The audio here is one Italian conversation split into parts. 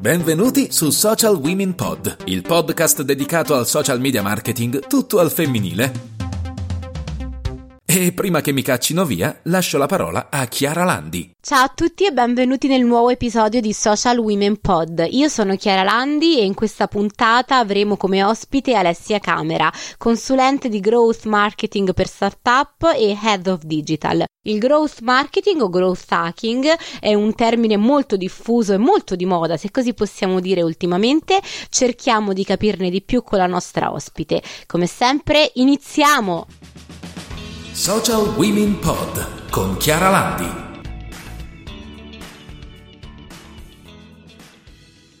Benvenuti su Social Women Pod, il podcast dedicato al social media marketing tutto al femminile. E prima che mi caccino via, lascio la parola a Chiara Landi. Ciao a tutti e benvenuti nel nuovo episodio di Social Women Pod. Io sono Chiara Landi e in questa puntata avremo come ospite Alessia Camera, consulente di growth marketing per startup e head of digital. Il growth marketing o growth hacking è un termine molto diffuso e molto di moda, se così possiamo dire ultimamente. Cerchiamo di capirne di più con la nostra ospite. Come sempre, iniziamo! Social Women Pod con Chiara Landi.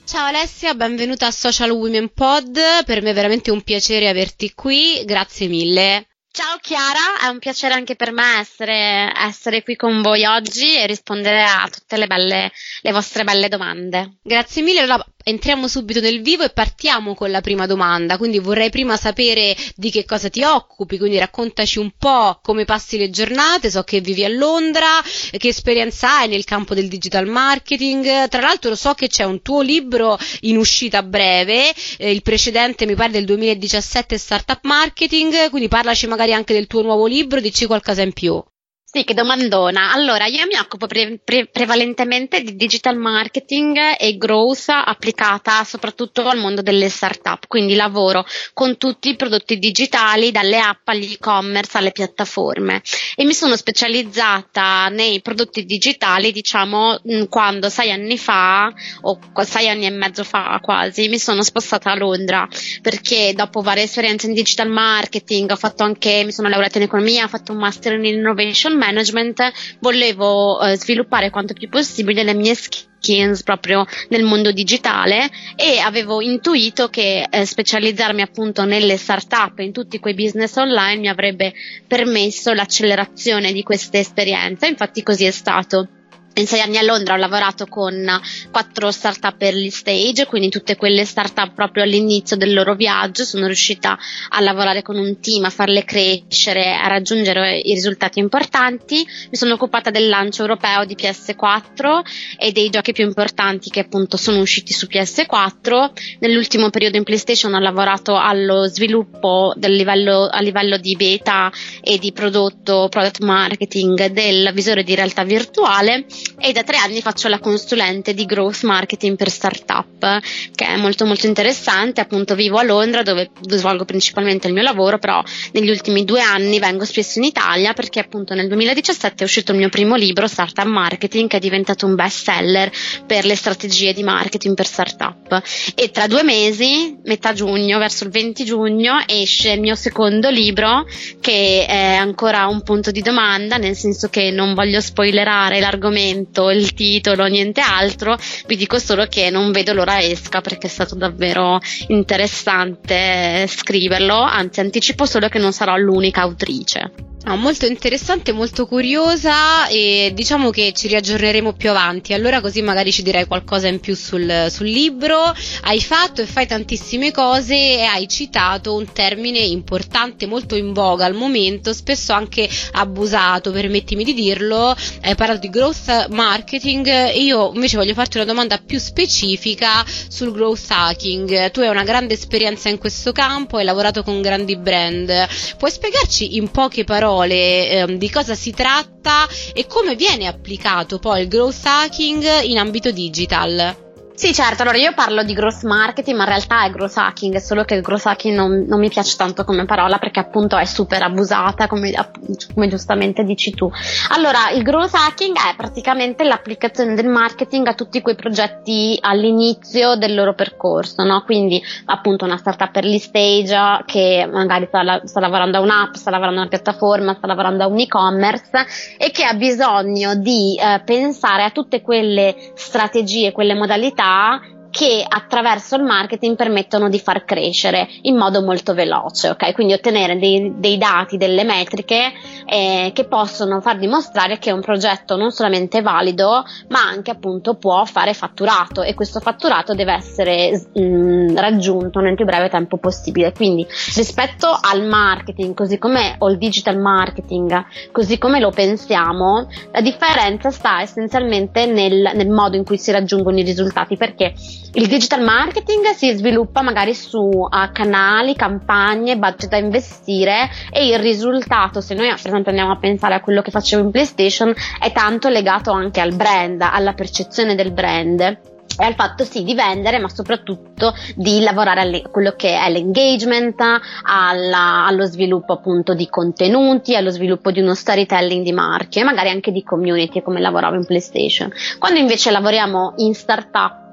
Ciao Alessia, benvenuta a Social Women Pod. Per me è veramente un piacere averti qui, grazie mille. Ciao Chiara, è un piacere anche per me essere, essere, qui con voi oggi e rispondere a tutte le, belle, le vostre belle domande. Grazie mille. Allora, entriamo subito nel vivo e partiamo con la prima domanda. Quindi vorrei prima sapere di che cosa ti occupi, quindi raccontaci un po' come passi le giornate, so che vivi a Londra, che esperienza hai nel campo del digital marketing. Tra l'altro so che c'è un tuo libro in uscita breve, eh, il precedente mi pare del 2017 Startup Marketing, quindi parlaci magari anche del tuo nuovo libro, dici qualcosa in più. Sì, che domandona. Allora, io mi occupo pre- pre- prevalentemente di digital marketing e growth applicata soprattutto al mondo delle startup, quindi lavoro con tutti i prodotti digitali, dalle app agli e-commerce alle piattaforme. E mi sono specializzata nei prodotti digitali, diciamo, mm, quando sei anni fa o sei anni e mezzo fa quasi mi sono spostata a Londra. Perché dopo varie esperienze in digital marketing ho fatto anche, mi sono laureata in economia, ho fatto un master in innovation management volevo eh, sviluppare quanto più possibile le mie skills proprio nel mondo digitale e avevo intuito che eh, specializzarmi appunto nelle startup in tutti quei business online mi avrebbe permesso l'accelerazione di queste esperienze. Infatti così è stato in sei anni a Londra ho lavorato con quattro startup early stage, quindi tutte quelle startup proprio all'inizio del loro viaggio. Sono riuscita a lavorare con un team, a farle crescere, a raggiungere i risultati importanti. Mi sono occupata del lancio europeo di PS4 e dei giochi più importanti che appunto sono usciti su PS4. Nell'ultimo periodo in PlayStation ho lavorato allo sviluppo livello, a livello di beta e di prodotto, product marketing del visore di realtà virtuale e da tre anni faccio la consulente di growth marketing per startup, che è molto molto interessante. Appunto vivo a Londra dove svolgo principalmente il mio lavoro, però negli ultimi due anni vengo spesso in Italia perché appunto nel 2017 è uscito il mio primo libro, Startup Marketing, che è diventato un best seller per le strategie di marketing per startup. E tra due mesi, metà giugno, verso il 20 giugno, esce il mio secondo libro, che è ancora un punto di domanda, nel senso che non voglio spoilerare l'argomento l'argomento, il titolo, niente altro, vi dico solo che non vedo l'ora esca perché è stato davvero interessante scriverlo, anzi anticipo solo che non sarò l'unica autrice. No, molto interessante, molto curiosa e diciamo che ci riaggiorneremo più avanti. Allora così magari ci dirai qualcosa in più sul, sul libro. Hai fatto e fai tantissime cose e hai citato un termine importante, molto in voga al momento, spesso anche abusato, permettimi di dirlo. Hai parlato di growth marketing. Io invece voglio farti una domanda più specifica sul growth hacking. Tu hai una grande esperienza in questo campo, hai lavorato con grandi brand. Puoi spiegarci in poche parole? ehm, di cosa si tratta e come viene applicato poi il growth hacking in ambito digital. Sì, certo, allora io parlo di growth marketing, ma in realtà è growth hacking, solo che il growth hacking non, non mi piace tanto come parola perché appunto è super abusata, come, come, giustamente dici tu. Allora, il growth hacking è praticamente l'applicazione del marketing a tutti quei progetti all'inizio del loro percorso, no? Quindi appunto una startup early stage che magari sta, sta lavorando a un'app, sta lavorando a una piattaforma, sta lavorando a un e-commerce e che ha bisogno di eh, pensare a tutte quelle strategie, quelle modalità 啊 che attraverso il marketing permettono di far crescere in modo molto veloce, ok? Quindi ottenere dei, dei dati, delle metriche eh, che possono far dimostrare che un progetto non solamente è valido, ma anche appunto può fare fatturato e questo fatturato deve essere mh, mm, raggiunto nel più breve tempo possibile. Quindi rispetto al marketing, così come o il digital marketing, così come lo pensiamo, la differenza sta essenzialmente nel, nel modo in cui si raggiungono i risultati perché il digital marketing si sviluppa magari su uh, canali, campagne, budget da investire e il risultato, se noi per esempio andiamo a pensare a quello che facevo in PlayStation, è tanto legato anche al brand, alla percezione del brand e al fatto sì di vendere, ma soprattutto di lavorare a quello che è l'engagement, alla, allo sviluppo appunto di contenuti, allo sviluppo di uno storytelling di marche, magari anche di community come lavoravo in PlayStation. Quando invece lavoriamo in startup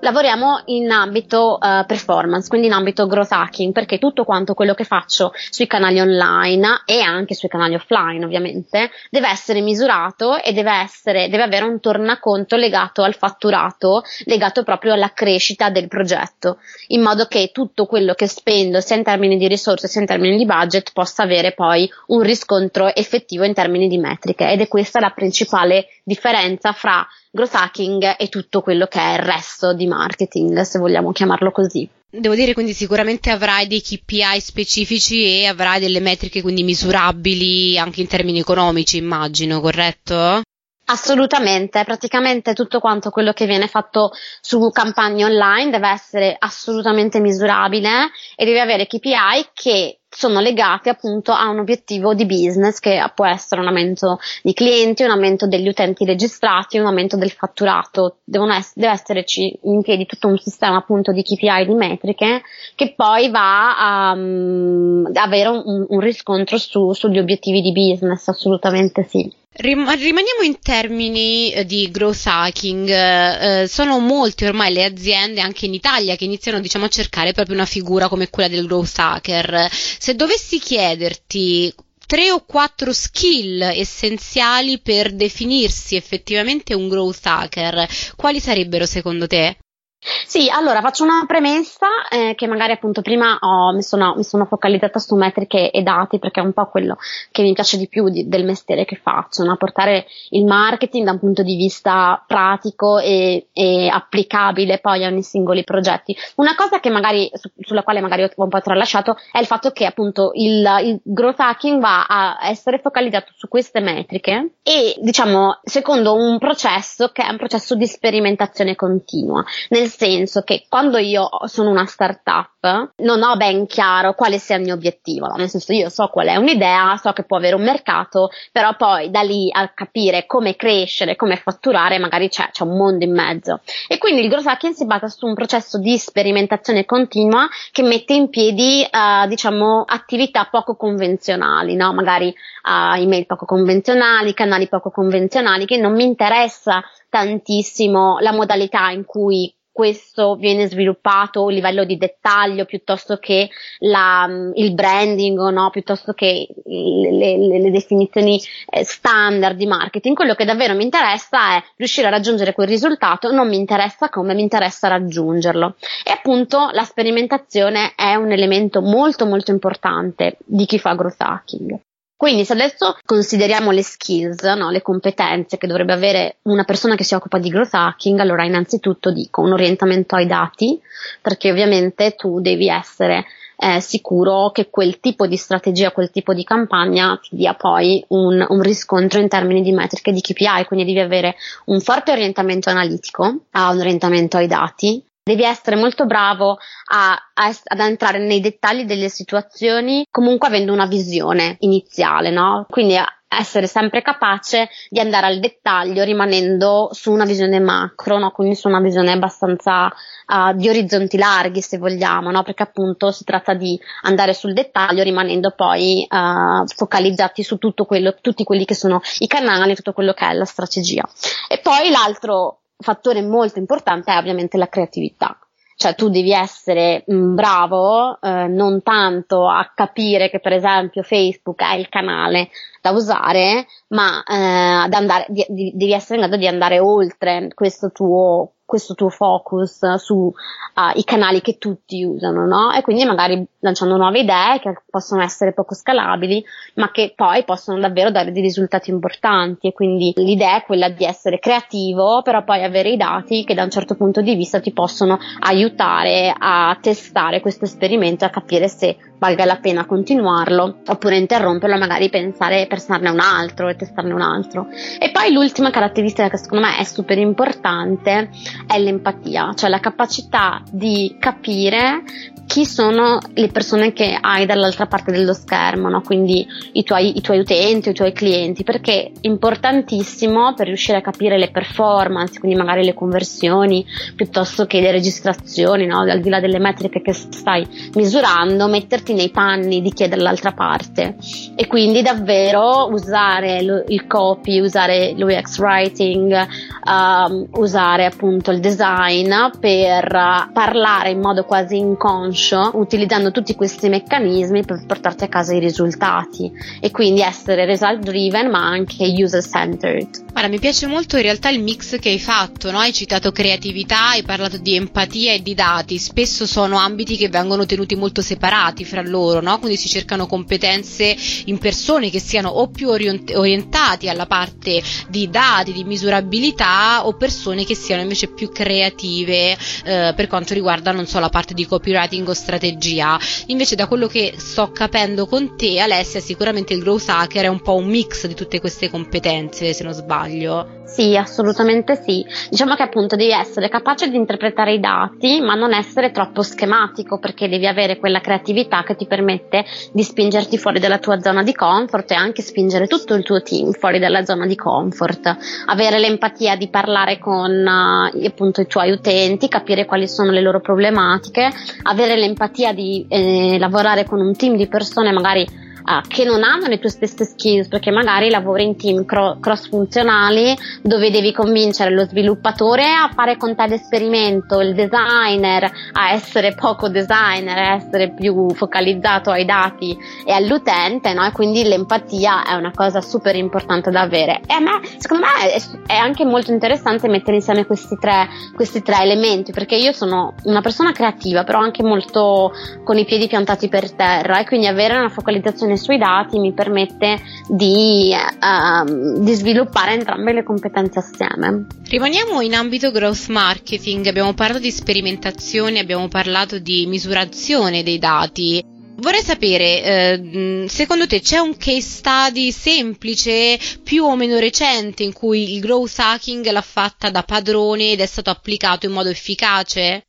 lavoriamo in ambito uh, performance, quindi in ambito growth hacking, perché tutto quanto quello che faccio sui canali online e anche sui canali offline, ovviamente, deve essere misurato e deve essere, deve avere un tornaconto legato al fatturato, legato proprio alla crescita del progetto, in modo che tutto quello che spendo, sia in termini di risorse sia in termini di budget, possa avere poi un riscontro effettivo in termini di metriche. Ed è questa la principale differenza fra growth hacking e tutto quello che è il resto di marketing, se vogliamo chiamarlo così. Devo dire quindi sicuramente avrai dei KPI specifici e avrai delle metriche quindi misurabili anche in termini economici, immagino, corretto? Assolutamente, praticamente tutto quanto quello che viene fatto su campagne online deve essere assolutamente misurabile e deve avere KPI che sono legate appunto a un obiettivo di business che può essere un aumento di clienti, un aumento degli utenti registrati, un aumento del fatturato. Ess- deve esserci in piedi tutto un sistema appunto di KPI, di metriche che poi va a um, avere un, un riscontro su, sugli obiettivi di business, assolutamente sì. Rimaniamo in termini eh, di growth hacking, eh, sono molte ormai le aziende anche in Italia che iniziano diciamo, a cercare proprio una figura come quella del growth hacker. Se dovessi chiederti tre o quattro skill essenziali per definirsi effettivamente un growth hacker, quali sarebbero secondo te? Sì, allora faccio una premessa eh, che magari appunto prima ho, mi, sono, mi, sono, focalizzata su metriche e dati perché è un po' quello che mi piace di più di, del mestiere che faccio, no? portare il marketing da un punto di vista pratico e, e, applicabile poi a ogni singoli progetti. Una cosa magari, su, sulla quale magari ho un po' tralasciato è il fatto che appunto il, il growth hacking va a essere focalizzato su queste metriche e diciamo secondo un processo che è un processo di sperimentazione continua. Nel senso che quando io sono una startup non ho ben chiaro quale sia il mio obiettivo, no? nel senso io so qual è un'idea, so che può avere un mercato, però poi da lì a capire come crescere, come fatturare, magari c'è, c'è un mondo in mezzo. E quindi il growth hacking si basa su un processo di sperimentazione continua che mette in piedi, uh, diciamo, attività poco convenzionali, no? magari uh, email poco convenzionali, canali poco convenzionali, che non mi interessa tantissimo la modalità in cui questo viene sviluppato a livello di dettaglio piuttosto che la, il branding, no? piuttosto che le, le, le definizioni eh, standard di marketing. Quello che davvero mi interessa è riuscire a raggiungere quel risultato, non mi interessa come, mi interessa raggiungerlo. E appunto la sperimentazione è un elemento molto molto importante di chi fa growth hacking. Quindi se adesso consideriamo le skills, no, le competenze che dovrebbe avere una persona che si occupa di growth hacking, allora innanzitutto dico un orientamento ai dati, perché ovviamente tu devi essere eh, sicuro che quel tipo di strategia, quel tipo di campagna ti dia poi un, un, riscontro in termini di metriche di KPI, quindi devi avere un forte orientamento analitico, un orientamento ai dati, devi essere molto bravo a, a, ad entrare nei dettagli delle situazioni, comunque avendo una visione iniziale, no? Quindi essere sempre capace di andare al dettaglio rimanendo su una visione macro, no? quindi su una visione abbastanza uh, di orizzonti larghi se vogliamo, no? perché appunto si tratta di andare sul dettaglio rimanendo poi uh, focalizzati su tutto quello, tutti quelli che sono i canali, tutto quello che è la strategia. E poi l'altro fattore molto importante è ovviamente la creatività. Cioè tu devi essere mm, bravo eh, non tanto a capire che per esempio Facebook è il canale da usare, ma eh, andare, di, di, devi essere in grado di andare oltre questo tuo questo tuo focus sui uh, canali che tutti usano, no? E quindi magari lanciando nuove idee che possono essere poco scalabili, ma che poi possono davvero dare dei risultati importanti. E quindi l'idea è quella di essere creativo, però poi avere i dati che da un certo punto di vista ti possono aiutare a testare questo esperimento, a capire se valga la pena continuarlo oppure interromperlo, magari pensare, pensarne un altro e testarne un altro. E poi l'ultima caratteristica che secondo me è super importante è l'empatia, cioè la capacità di capire chi sono le persone che hai dall'altra parte dello schermo, no? quindi i tuoi, i tuoi, utenti, i tuoi clienti, perché è importantissimo per riuscire a capire le performance, quindi magari le conversioni, piuttosto che le registrazioni, no? al di là delle metriche che stai misurando, metterti nei panni di chi è dall'altra parte e quindi davvero usare lo, il copy, usare l'UX writing, um, usare appunto il design per uh, parlare in modo quasi inconscio conscio utilizzando tutti questi meccanismi per portarti a casa i risultati e quindi essere result driven ma anche user centered. Guarda, mi piace molto in realtà il mix che hai fatto, no? hai citato creatività, hai parlato di empatia e di dati, spesso sono ambiti che vengono tenuti molto separati fra loro, no? quindi si cercano competenze in persone che siano o più orientati alla parte di dati, di misurabilità o persone che siano invece più creative eh, per quanto riguarda, non so, la parte di copywriting o strategia. Invece da quello che sto capendo con te, Alessia, sicuramente il growth hacker è un po' un mix di tutte queste competenze, se non sbaglio. Sì, assolutamente sì. Diciamo che appunto devi essere capace di interpretare i dati, ma non essere troppo schematico, perché devi avere quella creatività che ti permette di spingerti fuori dalla tua zona di comfort e anche spingere tutto il tuo team fuori dalla zona di comfort. Avere l'empatia di parlare con uh, appunto i tuoi utenti, capire quali sono le loro problematiche, avere l'empatia di eh, lavorare con un team di persone magari uh, che non hanno le tue stesse skills perché magari lavori in team cro- cross funzionali dove devi convincere lo sviluppatore a fare con te l'esperimento, il designer a essere poco designer, a essere più focalizzato ai dati e all'utente, no? Quindi l'empatia è una cosa super importante da avere. E a me, secondo me, è, è anche molto interessante mettere insieme questi tre, questi tre elementi perché io sono una persona creativa, però anche molto con i piedi piantati per terra e quindi avere una focalizzazione sui dati mi permette di, uh, di sviluppare entrambe le competenze assieme. Rimaniamo in ambito growth marketing, abbiamo parlato di sperimentazione, abbiamo parlato di misurazione dei dati. Vorrei sapere, eh, secondo te c'è un case study semplice, più o meno recente, in cui il growth hacking l'ha fatta da padrone ed è stato applicato in modo efficace?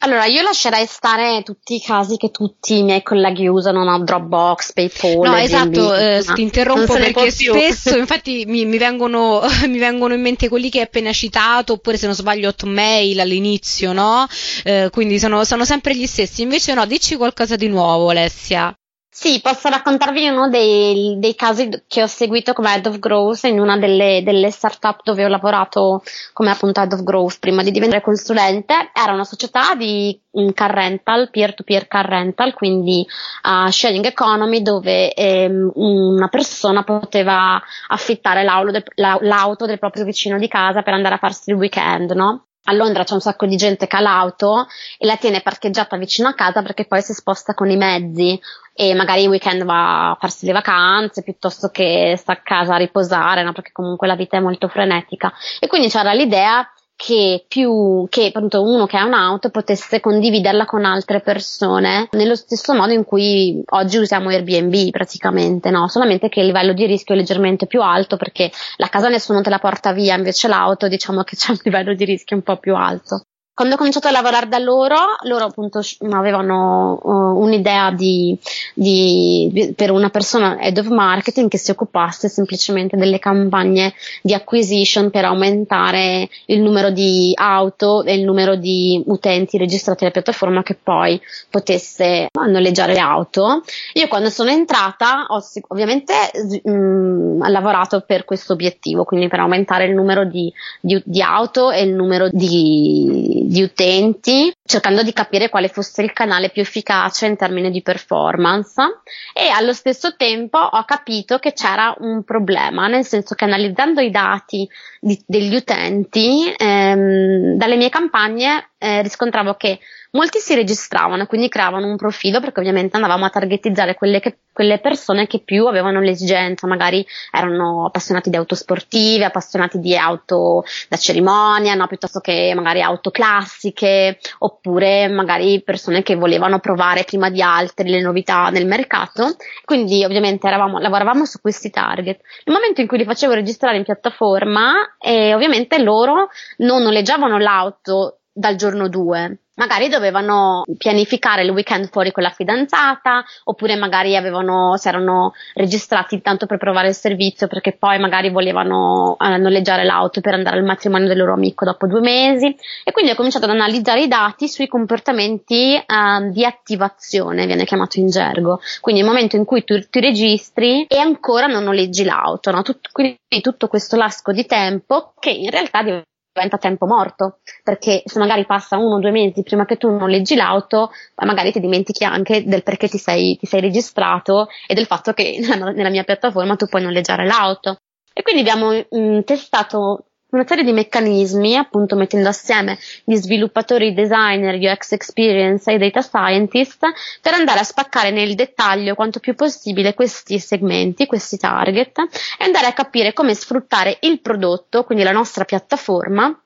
Allora, io lascerei stare tutti i casi che tutti i miei colleghi usano, no? Dropbox, PayPal. No, esatto, eh, ti interrompo perché spesso, infatti, mi, mi, vengono, mi, vengono, in mente quelli che hai appena citato, oppure se non sbaglio Hotmail all'inizio, no? Eh, quindi sono, sono sempre gli stessi. Invece no, dici qualcosa di nuovo, Alessia. Sì, posso raccontarvi uno dei, dei, casi che ho seguito come Head of Growth in una delle, delle startup dove ho lavorato come appunto Head of Growth prima di diventare consulente. Era una società di un car rental, peer-to-peer car rental, quindi uh, sharing economy dove ehm, una persona poteva affittare l'auto del, l'auto del proprio vicino di casa per andare a farsi il weekend, no? a Londra c'è un sacco di gente che ha l'auto e la tiene parcheggiata vicino a casa perché poi si sposta con i mezzi e magari il weekend va a farsi le vacanze piuttosto che sta a casa a riposare, no? perché comunque la vita è molto frenetica. E quindi c'era l'idea che più che appunto uno che ha un'auto potesse condividerla con altre persone nello stesso modo in cui oggi usiamo Airbnb praticamente, no? Solamente che il livello di rischio è leggermente più alto perché la casa nessuno te la porta via, invece l'auto diciamo che c'è un livello di rischio un po' più alto. Quando ho cominciato a lavorare da loro, loro appunto avevano uh, un'idea di, di, di, per una persona head of marketing che si occupasse semplicemente delle campagne di acquisition per aumentare il numero di auto e il numero di utenti registrati alla piattaforma che poi potesse noleggiare le auto. Io quando sono entrata ho ovviamente mh, mm, lavorato per questo obiettivo, quindi per aumentare il numero di, di auto e il numero di di utenti, cercando di capire quale fosse il canale più efficace in termini di performance. E allo stesso tempo ho capito che c'era un problema, nel senso che analizzando i dati di, degli utenti, ehm, dalle mie campagne eh, riscontravo che molti si registravano, quindi creavano un profilo perché ovviamente andavamo a targetizzare quelle, che, quelle persone che più avevano l'esigenza, magari erano appassionati di auto sportive, appassionati di auto da cerimonia, no? piuttosto che magari auto classiche, oppure magari persone che volevano provare prima di altri le novità nel mercato. Quindi ovviamente eravamo, lavoravamo su questi target. Nel momento in cui li facevo registrare in piattaforma, eh, ovviamente loro non noleggiavano l'auto dal giorno 2, magari dovevano pianificare il weekend fuori con la fidanzata, oppure magari avevano, si erano registrati tanto per provare il servizio perché poi magari volevano eh, noleggiare l'auto per andare al matrimonio del loro amico dopo due mesi. E quindi ho cominciato ad analizzare i dati sui comportamenti eh, di attivazione, viene chiamato in gergo. Quindi il momento in cui tu ti registri e ancora non noleggi l'auto, no? Tut- quindi tutto questo lasco di tempo che in realtà diventa tempo morto, perché se magari passa uno o due mesi prima che tu non leggi l'auto, magari ti dimentichi anche del perché ti sei, ti sei registrato e del fatto che nella mia piattaforma tu puoi noleggiare l'auto. E quindi abbiamo mh, testato una serie di meccanismi, appunto mettendo assieme gli sviluppatori, designer, UX experience e data scientist per andare a spaccare nel dettaglio quanto più possibile questi segmenti, questi target e andare a capire come sfruttare il prodotto, quindi la nostra piattaforma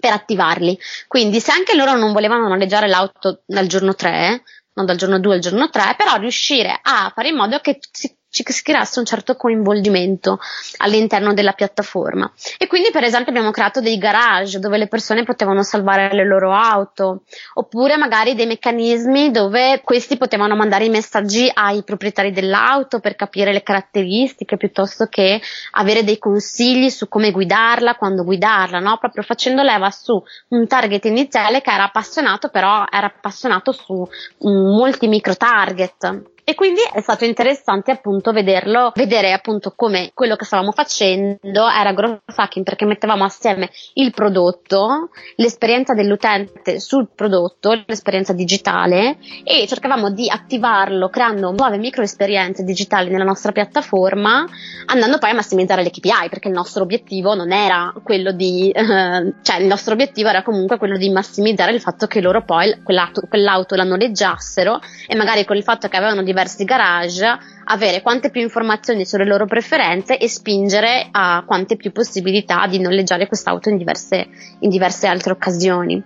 per attivarli. Quindi se anche loro non volevano noleggiare l'auto dal giorno 3, non dal giorno 2 al giorno 3, però riuscire a fare in modo che si ci si creasse un certo coinvolgimento all'interno della piattaforma. E quindi, per esempio, abbiamo creato dei garage dove le persone potevano salvare le loro auto, oppure magari dei meccanismi dove questi potevano mandare i messaggi ai proprietari dell'auto per capire le caratteristiche piuttosto che avere dei consigli su come guidarla, quando guidarla, no? Proprio facendo leva su un target iniziale che era appassionato, però era appassionato su um, molti micro target e quindi è stato interessante appunto vederlo, vedere appunto come quello che stavamo facendo era growth hacking perché mettevamo assieme il prodotto, l'esperienza dell'utente sul prodotto, l'esperienza digitale e cercavamo di attivarlo creando nuove micro esperienze digitali nella nostra piattaforma, andando poi a massimizzare le KPI perché il nostro obiettivo non era quello di, eh, cioè il nostro obiettivo era comunque quello di massimizzare il fatto che loro poi quell'auto, quell'auto la noleggiassero e magari con il fatto che avevano diversi garage, avere quante più informazioni sulle loro preferenze e spingere a quante più possibilità di noleggiare quest'auto in diverse, in diverse altre occasioni.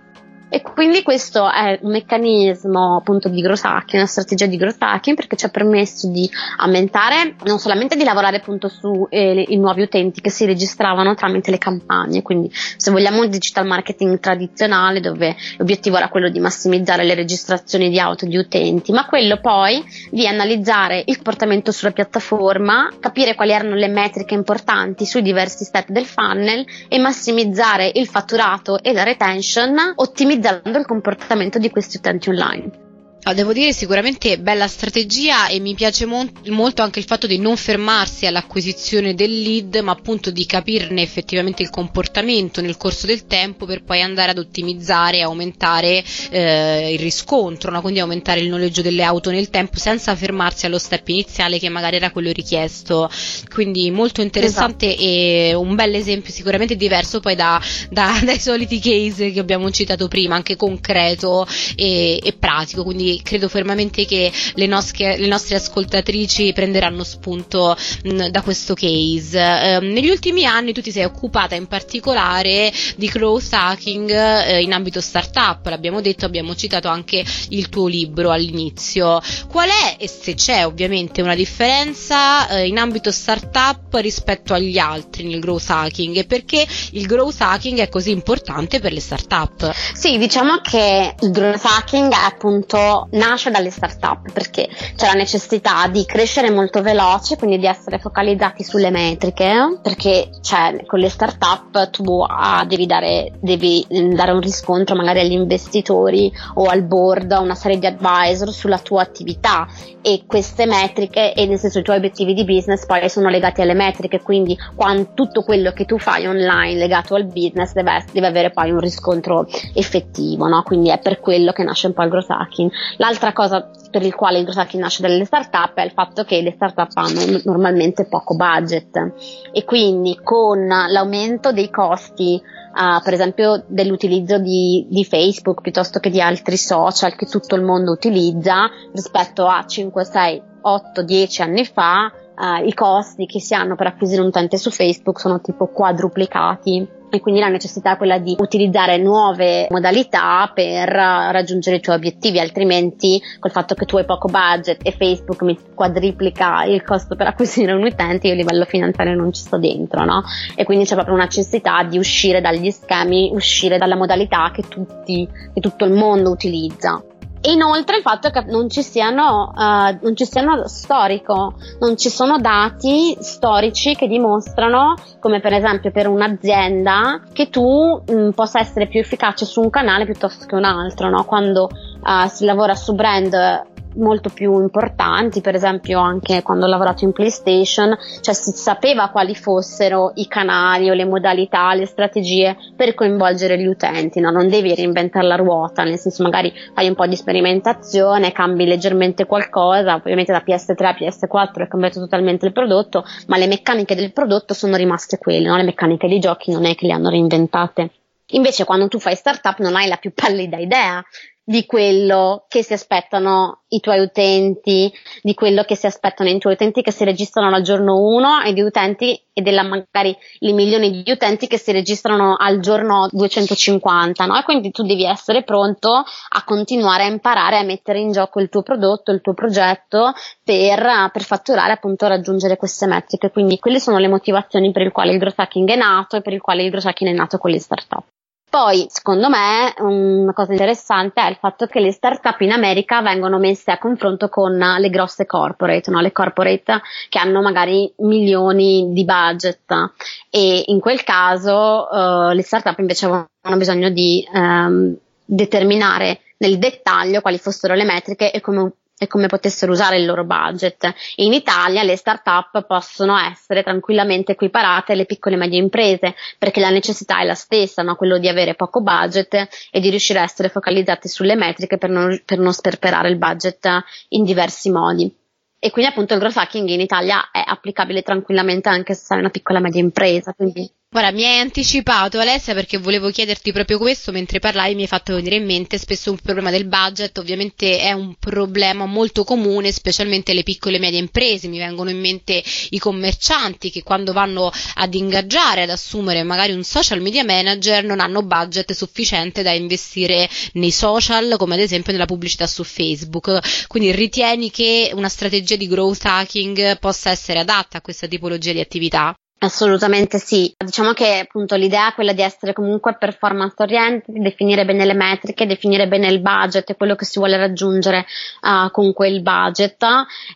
E quindi questo è un meccanismo appunto di growth hacking, una strategia di growth hacking perché ci ha permesso di aumentare, non solamente di lavorare appunto su eh, nuovi utenti che si registravano tramite le campagne, quindi se vogliamo un digital marketing tradizionale dove l'obiettivo era quello di massimizzare le registrazioni di auto di utenti, ma quello poi di analizzare il comportamento sulla piattaforma, capire quali erano le metriche importanti sui diversi step del funnel e massimizzare il fatturato e la retention, ottimizzare analizzando il comportamento di questi utenti online. Ah, devo dire sicuramente bella strategia e mi piace mo- molto anche il fatto di non fermarsi all'acquisizione del lead, ma appunto di capirne effettivamente il comportamento nel corso del tempo per poi andare ad ottimizzare e aumentare eh, il riscontro, no? quindi aumentare il noleggio delle auto nel tempo senza fermarsi allo step iniziale che magari era quello richiesto. Quindi molto interessante esatto. e un bel esempio sicuramente diverso poi da, da, dai soliti case che abbiamo citato prima, anche concreto e, e pratico. Quindi credo fermamente che le nostre, le nostre ascoltatrici prenderanno spunto mh, da questo case. Eh, negli ultimi anni tu ti sei occupata in particolare di growth hacking eh, in ambito startup, l'abbiamo detto, abbiamo citato anche il tuo libro all'inizio. Qual è, e se c'è ovviamente, una differenza eh, in ambito startup rispetto agli altri nel growth hacking e perché il growth hacking è così importante per le startup? Sì, diciamo che il growth hacking è appunto nasce dalle start-up perché c'è la necessità di crescere molto veloce, quindi di essere focalizzati sulle metriche, perché cioè, con le start-up tu ah, devi, dare, devi dare un riscontro magari agli investitori o al board, a una serie di advisor sulla tua attività e queste metriche e nel senso i tuoi obiettivi di business poi sono legati alle metriche, quindi quando, tutto quello che tu fai online legato al business deve, deve avere poi un riscontro effettivo, no? quindi è per quello che nasce un po' il growth hacking. L'altra cosa per il quale growth hacking nasce dalle startup è il fatto che le startup hanno normalmente poco budget. E quindi con l'aumento dei costi uh, per esempio dell'utilizzo di, di, Facebook piuttosto che di altri social che tutto il mondo utilizza rispetto a 5, 6, 8, 10 anni fa uh, i costi che si hanno per acquisire un utente su Facebook sono tipo quadruplicati e quindi la necessità è quella di utilizzare nuove modalità per raggiungere i tuoi obiettivi, altrimenti col fatto che tu hai poco budget e Facebook mi quadriplica il costo per acquisire un utente, io a livello finanziario non ci sto dentro, no? E quindi c'è proprio una necessità di uscire dagli schemi, uscire dalla modalità che tutti, che tutto il mondo utilizza. E inoltre il fatto che non ci siano, uh, non ci siano storico, non ci sono dati storici che dimostrano, come per esempio per un'azienda, che tu mh, mm, possa essere più efficace su un canale piuttosto che un altro, no? Quando uh, si lavora su brand molto più importanti, per esempio anche quando ho lavorato in PlayStation, cioè si sapeva quali fossero i canali o le modalità, le strategie per coinvolgere gli utenti, no? non devi reinventare la ruota, nel senso magari fai un po' di sperimentazione, cambi leggermente qualcosa, ovviamente da PS3 a PS4 è cambiato totalmente il prodotto, ma le meccaniche del prodotto sono rimaste quelle, no? le meccaniche dei giochi non è che le hanno reinventate. Invece quando tu fai startup non hai la più pallida idea di quello che si aspettano i tuoi utenti, di quello che si aspettano i tuoi utenti che si registrano al giorno 1 e di utenti e della magari i milioni di utenti che si registrano al giorno 250, no? E quindi tu devi essere pronto a continuare a imparare a mettere in gioco il tuo prodotto, il tuo progetto per, per fatturare appunto raggiungere queste metriche. Quindi quelle sono le motivazioni per le quali il growth hacking è nato e per il quale il growth hacking è nato con le startup. Poi, secondo me, una cosa interessante è il fatto che le start-up in America vengono messe a confronto con le grosse corporate, no? le corporate che hanno magari milioni di budget e in quel caso uh, le start-up invece avevano bisogno di um, determinare nel dettaglio quali fossero le metriche e come e come potessero usare il loro budget. In Italia le start-up possono essere tranquillamente equiparate alle piccole e medie imprese perché la necessità è la stessa, no? quello di avere poco budget e di riuscire a essere focalizzate sulle metriche per non, per non sperperare il budget in diversi modi. E quindi appunto il growth hacking in Italia è applicabile tranquillamente anche se sei una piccola e media impresa. Quindi Guarda, mi hai anticipato Alessia perché volevo chiederti proprio questo, mentre parlavi mi hai fatto venire in mente spesso un problema del budget, ovviamente è un problema molto comune, specialmente le piccole e medie imprese, mi vengono in mente i commercianti che quando vanno ad ingaggiare, ad assumere magari un social media manager non hanno budget sufficiente da investire nei social, come ad esempio nella pubblicità su Facebook. Quindi ritieni che una strategia di growth hacking possa essere adatta a questa tipologia di attività? Assolutamente sì, diciamo che appunto l'idea è quella di essere comunque performance oriented, definire bene le metriche, definire bene il budget e quello che si vuole raggiungere uh, con quel budget.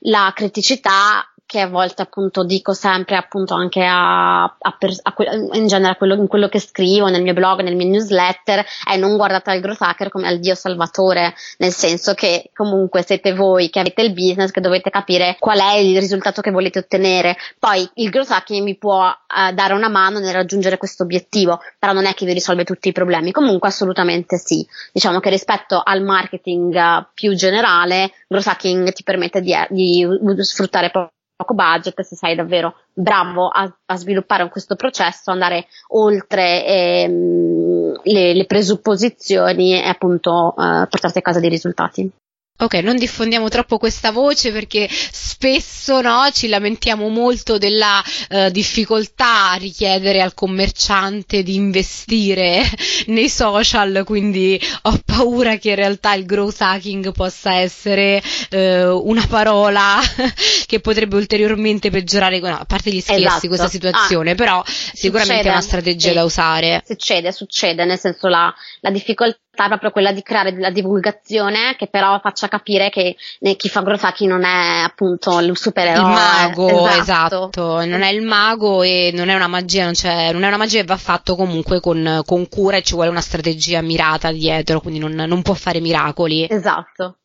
La criticità che a volte appunto dico sempre appunto anche a, a, per, a in genere quello, in quello che scrivo nel mio blog, nel mio newsletter è non guardate al growth hacker come al dio salvatore, nel senso che comunque siete voi che avete il business che dovete capire qual è il risultato che volete ottenere. Poi il growth hacking vi può uh, dare una mano nel raggiungere questo obiettivo, però non è che vi risolve tutti i problemi. Comunque assolutamente sì. Diciamo che rispetto al marketing uh, più generale, growth hacking ti permette di, di sfruttare poco budget, se sei davvero bravo a, a sviluppare questo processo, andare oltre ehm, le, le, presupposizioni e appunto eh, portarti a casa dei risultati. Ok, non diffondiamo troppo questa voce perché spesso no, ci lamentiamo molto della uh, difficoltà a richiedere al commerciante di investire nei social, quindi ho paura che in realtà il growth hacking possa essere uh, una parola che potrebbe ulteriormente peggiorare, no, a parte gli scherzi, esatto. questa situazione, ah, però sicuramente succede, è una strategia sì. da usare. Succede, succede, nel senso la, la difficoltà proprio quella di creare la divulgazione che però faccia capire che chi fa hacking non è appunto il supereroe. Il mago, esatto. esatto. non è il mago e non è una magia, non, non è una magia che va fatto comunque con, con, cura e ci vuole una strategia mirata dietro, quindi non, non può fare miracoli. Esatto.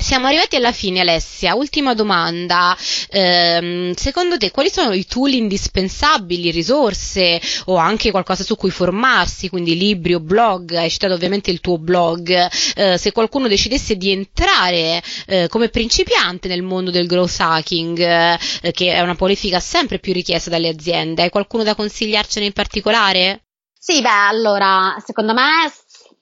Siamo arrivati alla fine, Alessia. Ultima domanda. Eh, secondo te, quali sono i tool indispensabili, risorse o anche qualcosa su cui formarsi? Quindi libri o blog? Hai citato ovviamente il tuo blog. Eh, se qualcuno decidesse di entrare eh, come principiante nel mondo del growth hacking, eh, che è una politica sempre più richiesta dalle aziende, hai qualcuno da consigliarcene in particolare? Sì, beh, allora, secondo me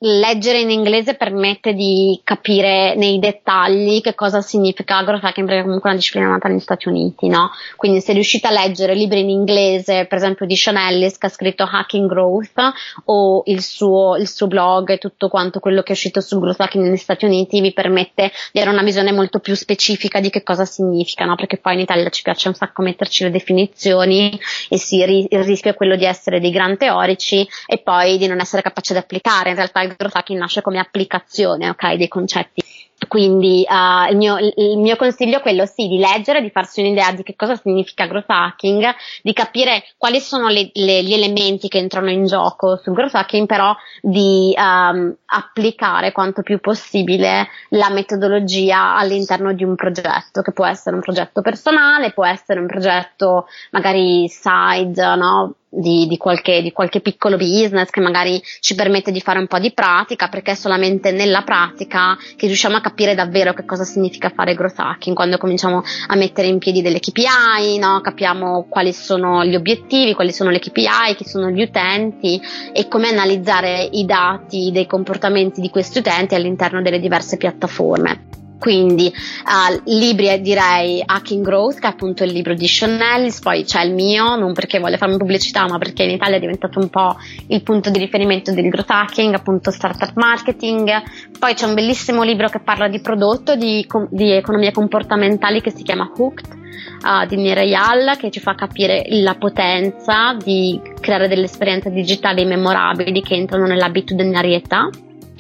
leggere in inglese permette di capire nei dettagli che cosa significa agrohacking perché è comunque una disciplina nata negli Stati Uniti, no? Quindi se riuscite a leggere libri in inglese, per esempio di Sean Ellis che ha scritto Hacking Growth o il suo, il suo blog e tutto quanto quello che è uscito su growth hacking negli Stati Uniti vi permette di avere una visione molto più specifica di che cosa significa, no? Perché poi in Italia ci piace un sacco metterci le definizioni e sì, il rischio è quello di essere dei gran teorici e poi di non essere capaci di applicare. In realtà growth hacking nasce come applicazione, ok, dei concetti. Quindi uh, il, mio, il, mio, consiglio è quello sì, di leggere, di farsi un'idea di che cosa significa growth hacking, di capire quali sono le, le, gli elementi che entrano in gioco sul growth hacking, però di um, applicare quanto più possibile la metodologia all'interno di un progetto, che può essere un progetto personale, può essere un progetto magari side, no? Di, di, qualche, di, qualche, piccolo business che magari ci permette di fare un po' di pratica, perché è solamente nella pratica che riusciamo a capire davvero che cosa significa fare growth hacking, quando cominciamo a mettere in piedi delle KPI, no? capiamo quali sono gli obiettivi, quali sono le KPI, chi sono gli utenti e come analizzare i dati dei comportamenti di questi utenti all'interno delle diverse piattaforme. Quindi uh, libri direi Hacking Growth, che è appunto il libro di Sean Ellis, poi c'è il mio, non perché voglio farmi pubblicità, ma perché in Italia è diventato un po' il punto di riferimento del growth hacking, appunto startup marketing. Poi c'è un bellissimo libro che parla di prodotto, di, di economia comportamentale che si chiama Hooked. Uh, di Nirayal che ci fa capire la potenza di creare delle esperienze digitali memorabili che entrano nell'abitudinarietà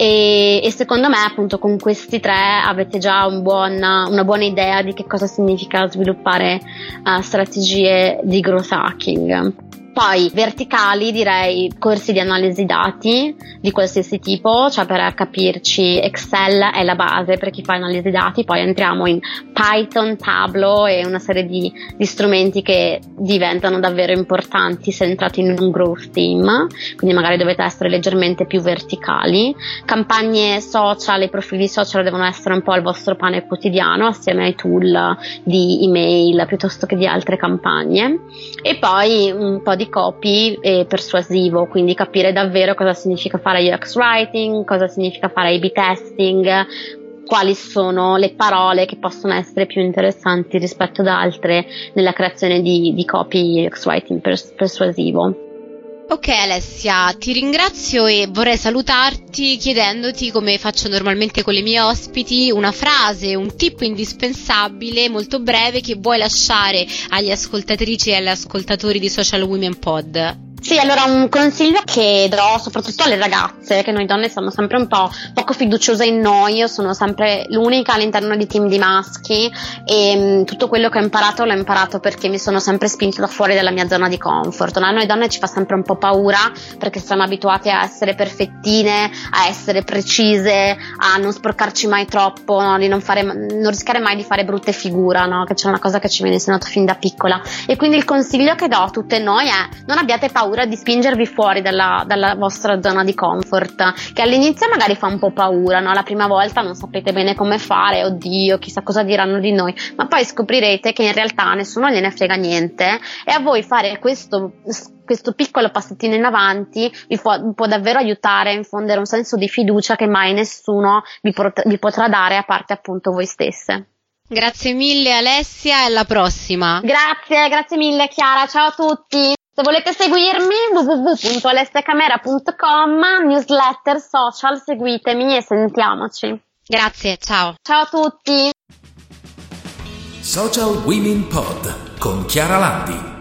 e, e, secondo me appunto con questi tre avete già un buon, una buona idea di che cosa significa sviluppare uh, strategie di growth hacking. Poi verticali direi corsi di analisi dati di qualsiasi tipo, cioè per capirci Excel è la base per chi fa analisi dati, poi entriamo in Python, Tableau e una serie di, di strumenti che diventano davvero importanti se entrate in un growth team, quindi magari dovete essere leggermente più verticali. Campagne social e profili social devono essere un po' il vostro pane quotidiano assieme ai tool di email piuttosto che di altre campagne. E poi un po' di copy e persuasivo, quindi capire davvero cosa significa fare UX writing, cosa significa fare A-B testing, quali sono le parole che possono essere più interessanti rispetto ad altre nella creazione di, di copy UX writing pers- persuasivo. Ok Alessia, ti ringrazio e vorrei salutarti chiedendoti come faccio normalmente con le mie ospiti una frase, un tip indispensabile molto breve che vuoi lasciare agli ascoltatrici e agli ascoltatori di Social Women Pod. Sì, allora un consiglio che do soprattutto alle ragazze, che noi donne siamo sempre un po' poco fiduciose in noi, io sono sempre l'unica all'interno di team di maschi e mh, mm, tutto quello che ho imparato l'ho imparato perché mi sono sempre spinta da fuori dalla mia zona di comfort. No? Noi donne ci fa sempre un po' paura perché siamo abituate a essere perfettine, a essere precise, a non sporcarci mai troppo, no? di non, fare, non, rischiare mai di fare brutte figure, no? che c'è una cosa che ci viene insegnato fin da piccola. E quindi il consiglio che do a tutte noi è non abbiate paura paura di spingervi fuori dalla, dalla, vostra zona di comfort, che all'inizio magari fa un po' paura, no? La prima volta non sapete bene come fare, oddio, chissà cosa diranno di noi, ma poi scoprirete che in realtà nessuno gliene frega niente e a voi fare questo questo piccolo passettino in avanti vi può, può, davvero aiutare a infondere un senso di fiducia che mai nessuno vi, pot- vi potrà dare a parte appunto voi stesse. Grazie mille Alessia e alla prossima. Grazie, grazie mille Chiara, ciao a tutti. Se volete seguirmi www.alestecamera.com, newsletter, social, seguitemi e sentiamoci. Grazie, ciao. Ciao a tutti. Social Women Pod con Chiara Landi.